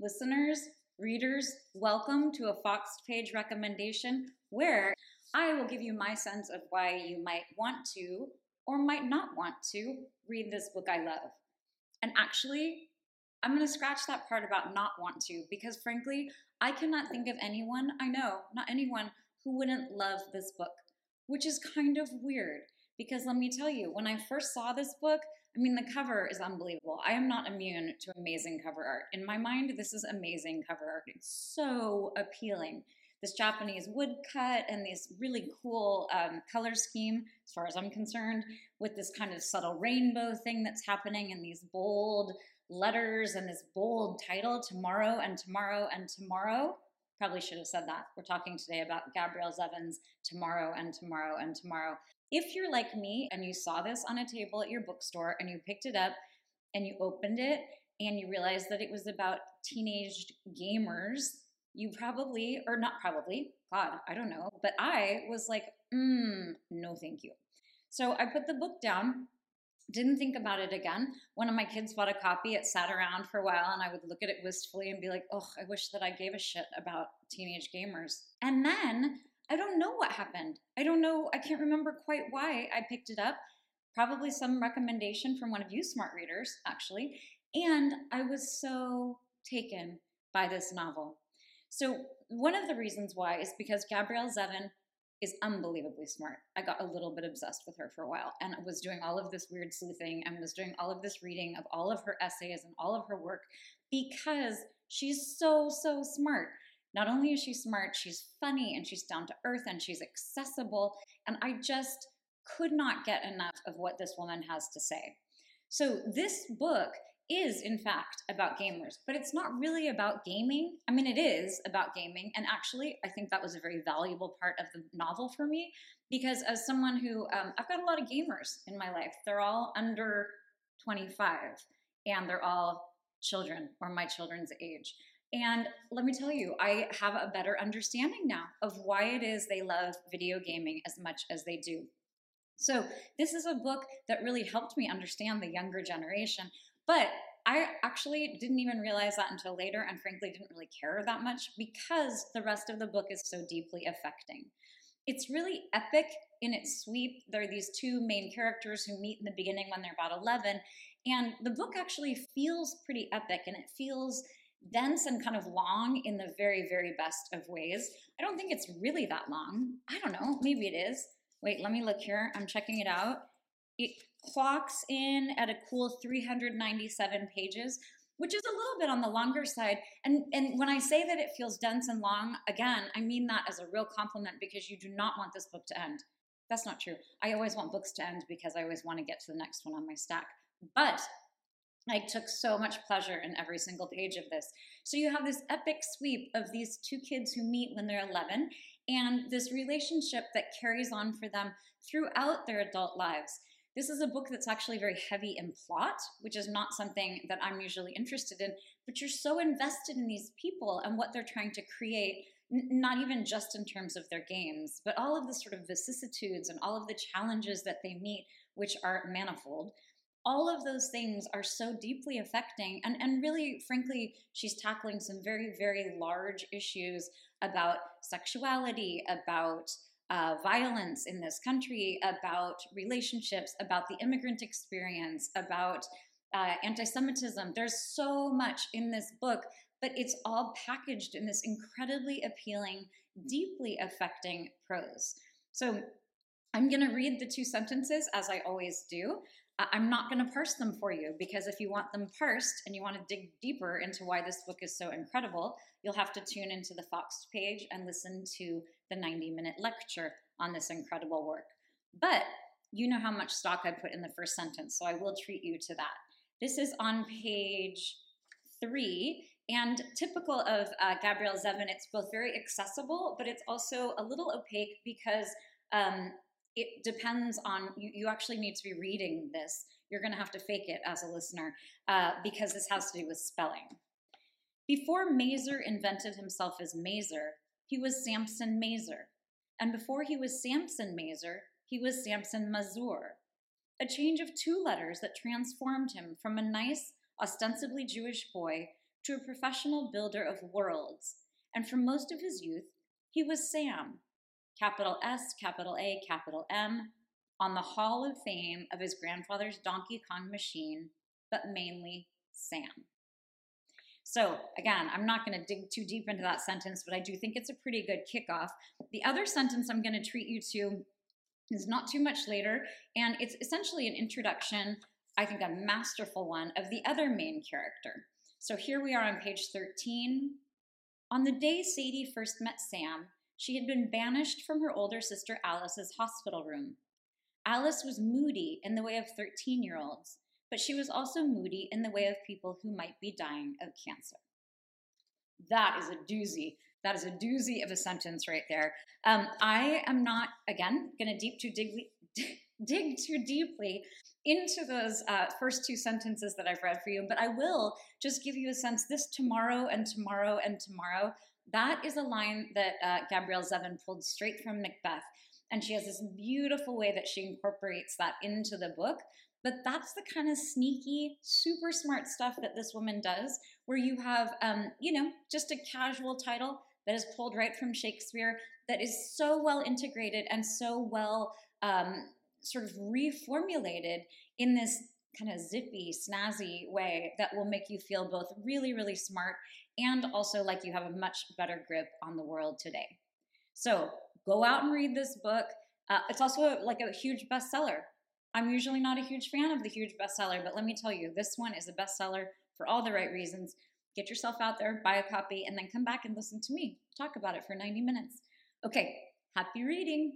listeners, readers, welcome to a Foxed Page recommendation where I will give you my sense of why you might want to or might not want to read this book I love. And actually, I'm going to scratch that part about not want to because frankly, I cannot think of anyone I know, not anyone, who wouldn't love this book, which is kind of weird because let me tell you, when I first saw this book, I mean, the cover is unbelievable. I am not immune to amazing cover art. In my mind, this is amazing cover art. It's so appealing. This Japanese woodcut and this really cool um, color scheme, as far as I'm concerned, with this kind of subtle rainbow thing that's happening and these bold letters and this bold title, Tomorrow and Tomorrow and Tomorrow. Probably should have said that. We're talking today about Gabrielle Zevin's Tomorrow and Tomorrow and Tomorrow. If you're like me and you saw this on a table at your bookstore and you picked it up and you opened it and you realized that it was about teenage gamers, you probably, or not probably, God, I don't know, but I was like, mm, no, thank you. So I put the book down, didn't think about it again. One of my kids bought a copy, it sat around for a while, and I would look at it wistfully and be like, oh, I wish that I gave a shit about teenage gamers. And then I don't know what happened. I don't know. I can't remember quite why I picked it up. Probably some recommendation from one of you smart readers, actually. And I was so taken by this novel. So, one of the reasons why is because Gabrielle Zevin is unbelievably smart. I got a little bit obsessed with her for a while and was doing all of this weird sleuthing and was doing all of this reading of all of her essays and all of her work because she's so, so smart. Not only is she smart, she's funny and she's down to earth and she's accessible. And I just could not get enough of what this woman has to say. So, this book is, in fact, about gamers, but it's not really about gaming. I mean, it is about gaming. And actually, I think that was a very valuable part of the novel for me because, as someone who, um, I've got a lot of gamers in my life, they're all under 25 and they're all children or my children's age. And let me tell you, I have a better understanding now of why it is they love video gaming as much as they do. So, this is a book that really helped me understand the younger generation. But I actually didn't even realize that until later, and frankly, didn't really care that much because the rest of the book is so deeply affecting. It's really epic in its sweep. There are these two main characters who meet in the beginning when they're about 11, and the book actually feels pretty epic and it feels dense and kind of long in the very, very best of ways. I don't think it's really that long. I don't know. Maybe it is. Wait, let me look here. I'm checking it out. It clocks in at a cool 397 pages, which is a little bit on the longer side. And, and when I say that it feels dense and long, again, I mean that as a real compliment because you do not want this book to end. That's not true. I always want books to end because I always want to get to the next one on my stack. But I took so much pleasure in every single page of this. So you have this epic sweep of these two kids who meet when they're 11 and this relationship that carries on for them throughout their adult lives. This is a book that's actually very heavy in plot, which is not something that I'm usually interested in, but you're so invested in these people and what they're trying to create, n- not even just in terms of their games, but all of the sort of vicissitudes and all of the challenges that they meet, which are manifold. All of those things are so deeply affecting and, and really frankly she's tackling some very very large issues about sexuality about uh, violence in this country about relationships about the immigrant experience about uh, anti-semitism there's so much in this book but it's all packaged in this incredibly appealing deeply affecting prose so I'm going to read the two sentences as I always do. I'm not going to parse them for you because if you want them parsed and you want to dig deeper into why this book is so incredible, you'll have to tune into the Foxed Page and listen to the 90 minute lecture on this incredible work. But you know how much stock I put in the first sentence, so I will treat you to that. This is on page three, and typical of uh, Gabrielle Zevin, it's both very accessible, but it's also a little opaque because um, it depends on you, you actually need to be reading this. You're going to have to fake it as a listener uh, because this has to do with spelling. Before Mazer invented himself as Mazer, he was Samson Mazer. And before he was Samson Mazer, he was Samson Masur. A change of two letters that transformed him from a nice, ostensibly Jewish boy to a professional builder of worlds, and for most of his youth, he was Sam, capital S, capital A, capital M, on the Hall of Fame of his grandfather's Donkey Kong machine, but mainly Sam. So, again, I'm not going to dig too deep into that sentence, but I do think it's a pretty good kickoff. The other sentence I'm going to treat you to is not too much later, and it's essentially an introduction, I think a masterful one, of the other main character. So here we are on page 13. On the day Sadie first met Sam, she had been banished from her older sister Alice's hospital room. Alice was moody in the way of 13 year olds, but she was also moody in the way of people who might be dying of cancer. That is a doozy. That is a doozy of a sentence right there. Um, I am not, again, going to deep too dig, dig too deeply into those uh, first two sentences that I've read for you, but I will just give you a sense this tomorrow and tomorrow and tomorrow. That is a line that uh, Gabrielle Zevin pulled straight from Macbeth. And she has this beautiful way that she incorporates that into the book. But that's the kind of sneaky, super smart stuff that this woman does, where you have, um, you know, just a casual title that is pulled right from Shakespeare that is so well integrated and so well um, sort of reformulated in this kind of zippy, snazzy way that will make you feel both really, really smart and also like you have a much better grip on the world today. So go out and read this book. Uh, it's also a, like a huge bestseller. I'm usually not a huge fan of the huge bestseller, but let me tell you, this one is a bestseller for all the right reasons. Get yourself out there, buy a copy, and then come back and listen to me talk about it for 90 minutes. Okay, happy reading.